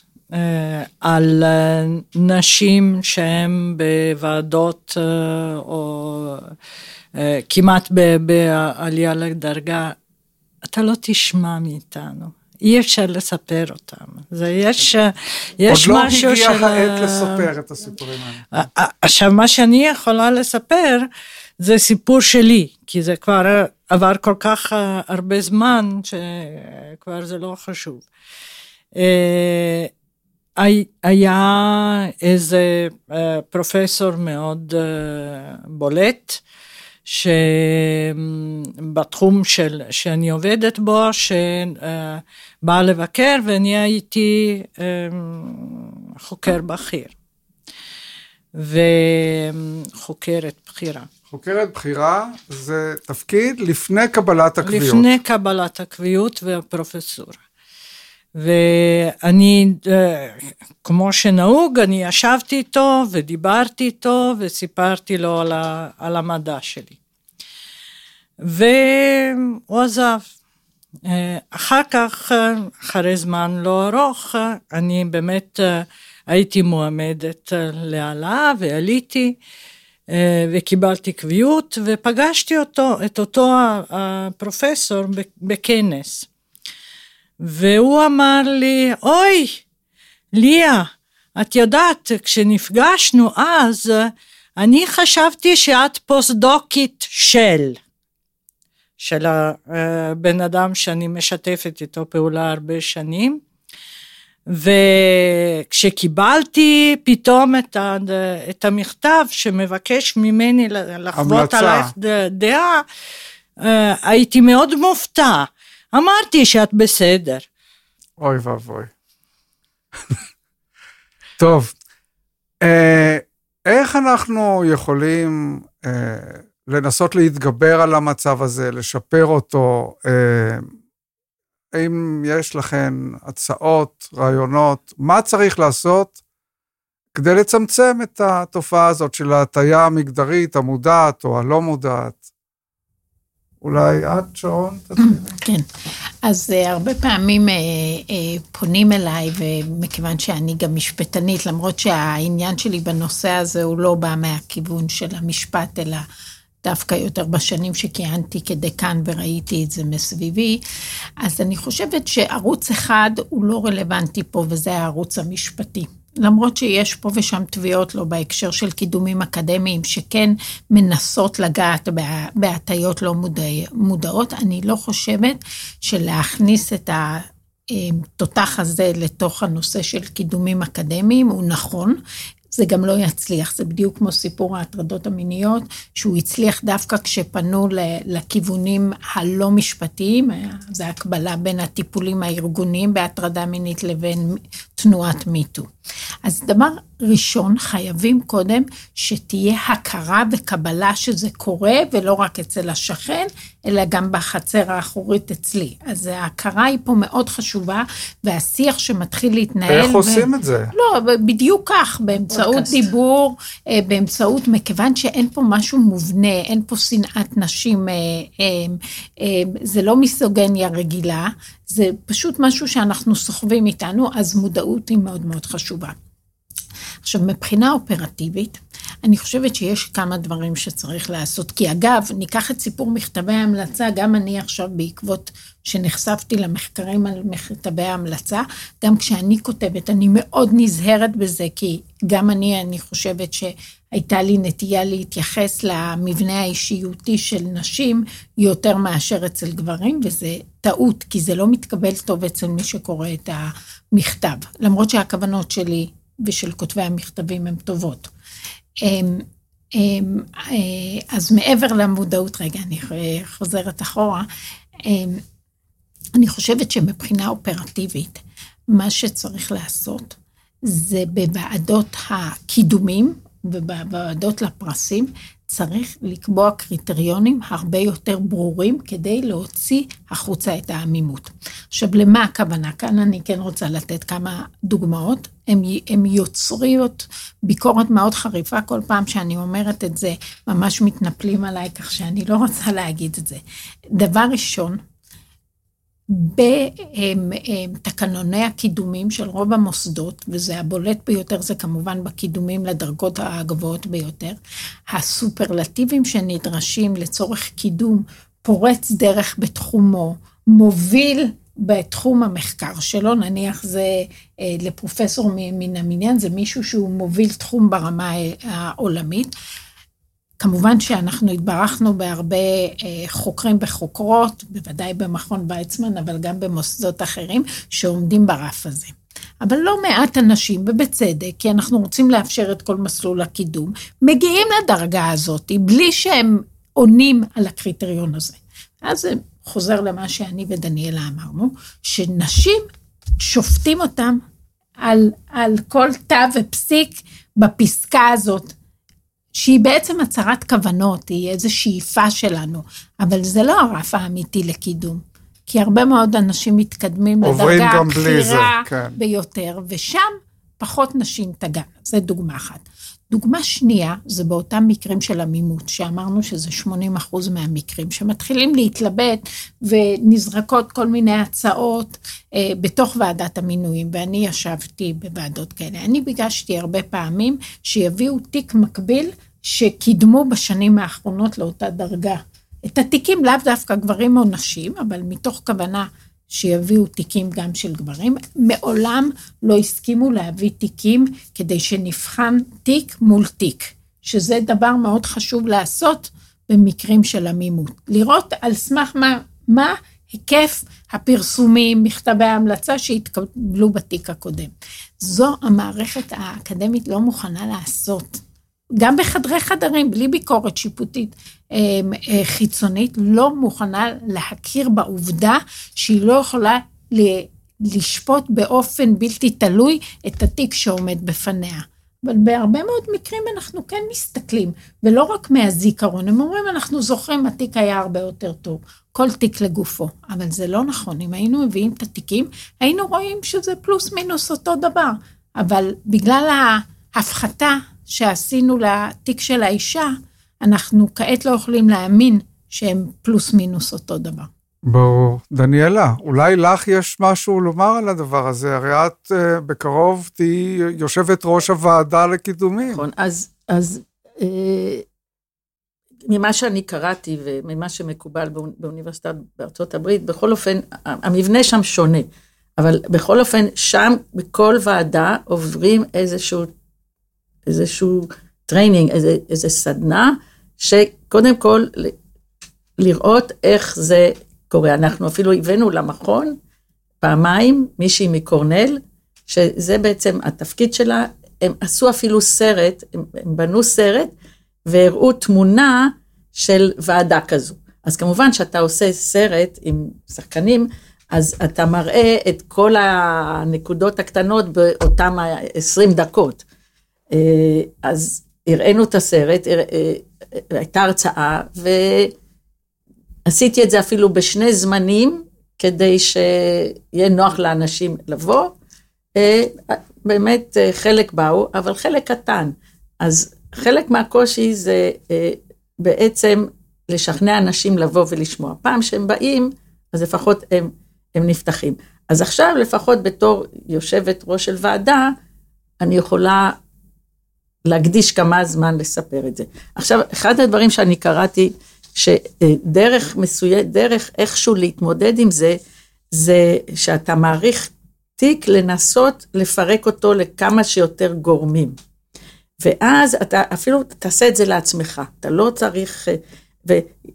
על אה, נשים שהן בוועדות אה, או כמעט בעלייה לדרגה, אתה לא תשמע מאיתנו. אי אפשר לספר אותם. זה יש, יש משהו של... עוד לא הגיע העת לספר את הסיפורים האלה. עכשיו, מה שאני יכולה לספר, זה סיפור שלי, כי זה כבר עבר כל כך הרבה זמן, שכבר זה לא חשוב. היה איזה אה, פרופסור מאוד אה, בולט, שבתחום של, שאני עובדת בו, שבא לבקר ואני הייתי אה, חוקר בכיר. וחוקרת בכירה. חוקרת בכירה זה תפקיד לפני קבלת הקביעות. לפני קבלת הקביעות והפרופסורה. ואני, אה, כמו שנהוג, אני ישבתי איתו ודיברתי איתו וסיפרתי לו על, ה, על המדע שלי. והוא עזב. אה, אחר כך, אחרי זמן לא ארוך, אני באמת אה, הייתי מועמדת להעלאה ועליתי וקיבלתי קביעות ופגשתי אותו, את אותו הפרופסור בכנס. והוא אמר לי, אוי, ליה, את יודעת, כשנפגשנו אז, אני חשבתי שאת פוסט-דוקית של, של הבן אדם שאני משתפת איתו פעולה הרבה שנים, וכשקיבלתי פתאום את, ה, את המכתב שמבקש ממני לחוות עלייך דעה, אה, הייתי מאוד מופתע. אמרתי שאת בסדר. אוי ואבוי. *laughs* טוב, אה, איך אנחנו יכולים אה, לנסות להתגבר על המצב הזה, לשפר אותו? אה, האם יש לכן הצעות, רעיונות? מה צריך לעשות כדי לצמצם את התופעה הזאת של ההטייה המגדרית, המודעת או הלא מודעת? אולי את, שרון, תתחילי. *clears throat* כן. אז uh, הרבה פעמים uh, uh, פונים אליי, ומכיוון שאני גם משפטנית, למרות שהעניין שלי בנושא הזה הוא לא בא מהכיוון של המשפט, אלא דווקא יותר בשנים שכיהנתי כדקן וראיתי את זה מסביבי, אז אני חושבת שערוץ אחד הוא לא רלוונטי פה, וזה הערוץ המשפטי. למרות שיש פה ושם תביעות לא בהקשר של קידומים אקדמיים, שכן מנסות לגעת בהטיות לא מודע, מודעות, אני לא חושבת שלהכניס את התותח הזה לתוך הנושא של קידומים אקדמיים הוא נכון, זה גם לא יצליח, זה בדיוק כמו סיפור ההטרדות המיניות, שהוא הצליח דווקא כשפנו לכיוונים הלא משפטיים, זה הקבלה בין הטיפולים הארגוניים בהטרדה מינית לבין תנועת מיטו. אז דבר ראשון, חייבים קודם שתהיה הכרה וקבלה שזה קורה, ולא רק אצל השכן, אלא גם בחצר האחורית אצלי. אז ההכרה היא פה מאוד חשובה, והשיח שמתחיל להתנהל... איך ו... עושים את זה? לא, בדיוק כך, באמצעות פודקאסט. דיבור, אה, באמצעות, מכיוון שאין פה משהו מובנה, אין פה שנאת נשים, אה, אה, זה לא מיסוגניה רגילה, זה פשוט משהו שאנחנו סוחבים איתנו, אז מודעות היא מאוד מאוד חשובה. עכשיו, מבחינה אופרטיבית, אני חושבת שיש כמה דברים שצריך לעשות. כי אגב, ניקח את סיפור מכתבי ההמלצה, גם אני עכשיו, בעקבות שנחשפתי למחקרים על מכתבי ההמלצה, גם כשאני כותבת, אני מאוד נזהרת בזה, כי גם אני, אני חושבת שהייתה לי נטייה להתייחס למבנה האישיותי של נשים יותר מאשר אצל גברים, וזה טעות, כי זה לא מתקבל טוב אצל מי שקורא את המכתב, למרות שהכוונות שלי ושל כותבי המכתבים הן טובות. אמ, אמ, אה, אז מעבר למודעות, רגע, אני חוזרת אחורה, אמ, אני חושבת שמבחינה אופרטיבית, מה שצריך לעשות זה בוועדות הקידומים ובוועדות לפרסים, צריך לקבוע קריטריונים הרבה יותר ברורים כדי להוציא החוצה את העמימות. עכשיו, למה הכוונה? כאן אני כן רוצה לתת כמה דוגמאות. הם, יוצרים ביקורת מאוד חריפה, כל פעם שאני אומרת את זה, ממש מתנפלים עליי, כך שאני לא רוצה להגיד את זה. דבר ראשון, בתקנוני הקידומים של רוב המוסדות, וזה הבולט ביותר, זה כמובן בקידומים לדרגות הגבוהות ביותר, הסופרלטיבים שנדרשים לצורך קידום פורץ דרך בתחומו, מוביל בתחום המחקר שלו, נניח זה אה, לפרופסור מן המניין, זה מישהו שהוא מוביל תחום ברמה העולמית. כמובן שאנחנו התברכנו בהרבה אה, חוקרים וחוקרות, בוודאי במכון ויצמן, אבל גם במוסדות אחרים, שעומדים ברף הזה. אבל לא מעט אנשים, ובצדק, כי אנחנו רוצים לאפשר את כל מסלול הקידום, מגיעים לדרגה הזאת בלי שהם עונים על הקריטריון הזה. אז חוזר למה שאני ודניאלה אמרנו, שנשים, שופטים אותם על, על כל תו ופסיק בפסקה הזאת שהיא בעצם הצהרת כוונות, היא איזו שאיפה שלנו, אבל זה לא הרף האמיתי לקידום. כי הרבה מאוד אנשים מתקדמים לדרגה הבכירה כן. ביותר, ושם פחות נשים תגענה, זו דוגמה אחת. דוגמה שנייה, זה באותם מקרים של עמימות, שאמרנו שזה 80 אחוז מהמקרים, שמתחילים להתלבט ונזרקות כל מיני הצעות אה, בתוך ועדת המינויים, ואני ישבתי בוועדות כאלה. אני ביקשתי הרבה פעמים שיביאו תיק מקביל שקידמו בשנים האחרונות לאותה דרגה. את התיקים לאו דווקא גברים או נשים, אבל מתוך כוונה שיביאו תיקים גם של גברים. מעולם לא הסכימו להביא תיקים כדי שנבחן תיק מול תיק, שזה דבר מאוד חשוב לעשות במקרים של עמימות. לראות על סמך מה, מה היקף הפרסומים, מכתבי ההמלצה שהתקבלו בתיק הקודם. זו המערכת האקדמית לא מוכנה לעשות. גם בחדרי חדרים, בלי ביקורת שיפוטית אה, אה, חיצונית, לא מוכנה להכיר בעובדה שהיא לא יכולה לשפוט באופן בלתי תלוי את התיק שעומד בפניה. אבל בהרבה מאוד מקרים אנחנו כן מסתכלים, ולא רק מהזיכרון, הם אומרים, אנחנו זוכרים, התיק היה הרבה יותר טוב, כל תיק לגופו. אבל זה לא נכון, אם היינו מביאים את התיקים, היינו רואים שזה פלוס מינוס אותו דבר. אבל בגלל ההפחתה שעשינו לתיק של האישה, אנחנו כעת לא יכולים להאמין שהם פלוס מינוס אותו דבר. ברור. דניאלה, אולי לך יש משהו לומר על הדבר הזה, הרי את uh, בקרוב תהיי יושבת ראש הוועדה לקידומים. נכון, אז, אז uh, ממה שאני קראתי וממה שמקובל באוניברסיטה בארצות הברית, בכל אופן, המבנה שם שונה, אבל בכל אופן, שם בכל ועדה עוברים איזשהו איזשהו training, איזה, איזה סדנה, שקודם כל לראות איך זה קורה. אנחנו אפילו הבאנו למכון פעמיים מישהי מקורנל, שזה בעצם התפקיד שלה, הם עשו אפילו סרט, הם, הם בנו סרט והראו תמונה של ועדה כזו. אז כמובן שאתה עושה סרט עם שחקנים, אז אתה מראה את כל הנקודות הקטנות באותם 20 דקות. אה, אז הראינו את הסרט, אה, הייתה הרצאה, ועשיתי את זה אפילו בשני זמנים, כדי שיהיה נוח לאנשים לבוא. אה, באמת חלק באו, אבל חלק קטן. אז חלק מהקושי זה בעצם לשכנע אנשים לבוא ולשמוע. פעם שהם באים, אז לפחות הם, הם נפתחים. אז עכשיו, לפחות בתור יושבת ראש של ועדה, אני יכולה להקדיש כמה זמן לספר את זה. עכשיו, אחד הדברים שאני קראתי, שדרך מסוימת, דרך איכשהו להתמודד עם זה, זה שאתה מעריך תיק לנסות לפרק אותו לכמה שיותר גורמים. ואז אתה אפילו תעשה את זה לעצמך, אתה לא צריך,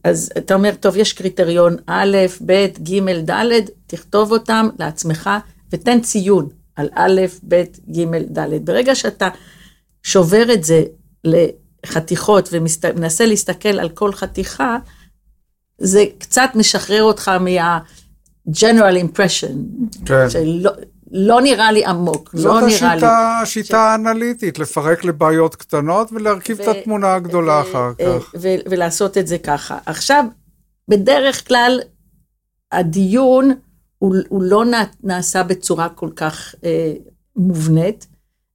אז אתה אומר, טוב, יש קריטריון א', ב', ג', ד', תכתוב אותם לעצמך ותן ציון על א', ב', ג', ד'. ברגע שאתה שובר את זה לחתיכות ומנסה להסתכל על כל חתיכה, זה קצת משחרר אותך מה-general impression, כן. שלא לא נראה לי עמוק, לא נראה השיטה, לי. זאת השיטה האנליטית, לפרק לבעיות קטנות ולהרכיב ו- את התמונה הגדולה ו- אחר כך. ו- ולעשות את זה ככה. עכשיו, בדרך כלל, הדיון הוא, הוא לא נעשה בצורה כל כך אה, מובנית,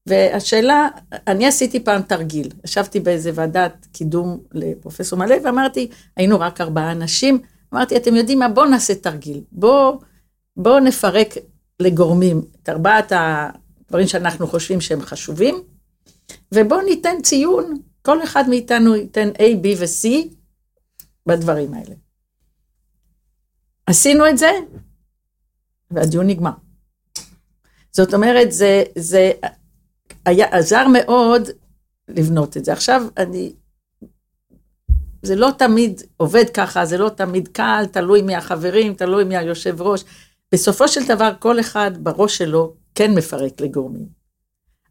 והשאלה, אני עשיתי פעם תרגיל, ישבתי באיזה ועדת קידום לפרופסור מלא, ואמרתי, היינו רק ארבעה אנשים, אמרתי, אתם יודעים מה, בואו נעשה תרגיל, בואו בוא נפרק לגורמים את ארבעת הדברים שאנחנו חושבים שהם חשובים, ובואו ניתן ציון, כל אחד מאיתנו ייתן A, B ו-C בדברים האלה. עשינו את זה, והדיון נגמר. זאת אומרת, זה, זה היה, עזר מאוד לבנות את זה. עכשיו, אני, זה לא תמיד עובד ככה, זה לא תמיד קל, תלוי מי החברים, תלוי מי היושב ראש. בסופו של דבר, כל אחד בראש שלו כן מפרק לגורמים.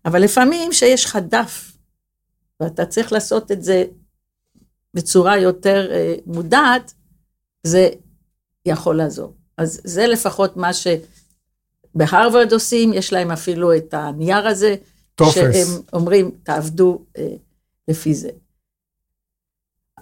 אבל לפעמים שיש לך דף, ואתה צריך לעשות את זה בצורה יותר אה, מודעת, זה יכול לעזור. אז זה לפחות מה שבהרווארד עושים, יש להם אפילו את הנייר הזה, טופס. שהם אומרים, תעבדו אה, לפי זה.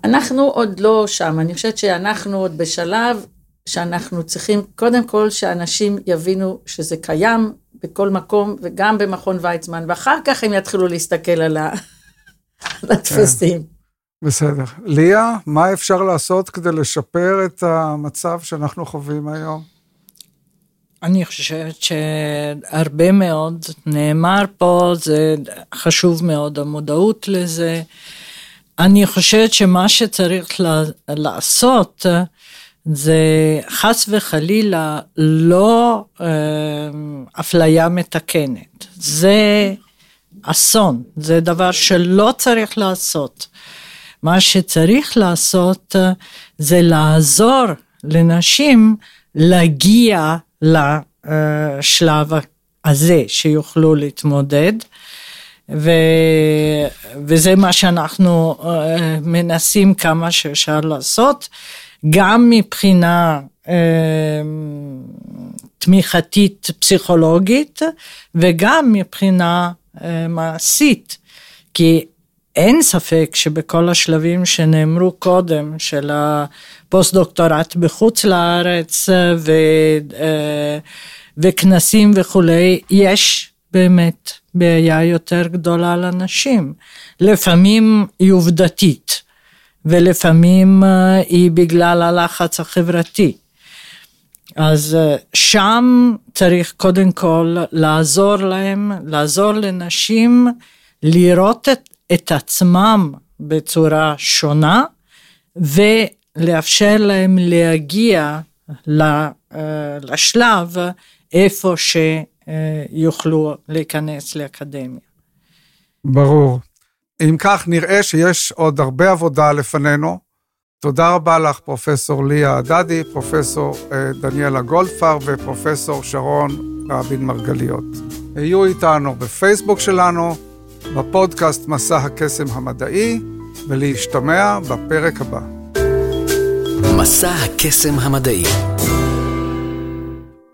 אנחנו עוד לא שם, אני חושבת שאנחנו עוד בשלב שאנחנו צריכים קודם כל שאנשים יבינו שזה קיים בכל מקום וגם במכון ויצמן, ואחר כך הם יתחילו להסתכל על. כן. בסדר. ליה, מה אפשר לעשות כדי לשפר את המצב שאנחנו חווים היום? אני חושבת שהרבה מאוד נאמר פה, זה חשוב מאוד המודעות לזה. אני חושבת שמה שצריך לעשות, זה חס וחלילה לא אה, אפליה מתקנת. זה אסון, זה דבר שלא צריך לעשות. מה שצריך לעשות אה, זה לעזור לנשים להגיע לשלב הזה שיוכלו להתמודד. ו, וזה מה שאנחנו אה, מנסים כמה שאפשר לעשות. גם מבחינה אה, תמיכתית, פסיכולוגית וגם מבחינה אה, מעשית, כי אין ספק שבכל השלבים שנאמרו קודם של הפוסט-דוקטורט בחוץ לארץ ו, אה, וכנסים וכולי, יש באמת בעיה יותר גדולה לנשים. לפעמים היא עובדתית. ולפעמים אה, היא בגלל הלחץ החברתי. אז אה, שם צריך קודם כל לעזור להם, לעזור לנשים לראות את, את עצמם בצורה שונה ולאפשר להם להגיע אה, לשלב איפה שיוכלו להיכנס לאקדמיה. ברור. אם כך, נראה שיש עוד הרבה עבודה לפנינו. תודה רבה לך, פרופסור ליה עדדי, פרופסור אה, דניאלה גולדפר ופרופסור שרון רבין מרגליות. היו איתנו בפייסבוק שלנו, בפודקאסט מסע הקסם המדעי, ולהשתמע בפרק הבא. מסע הקסם המדעי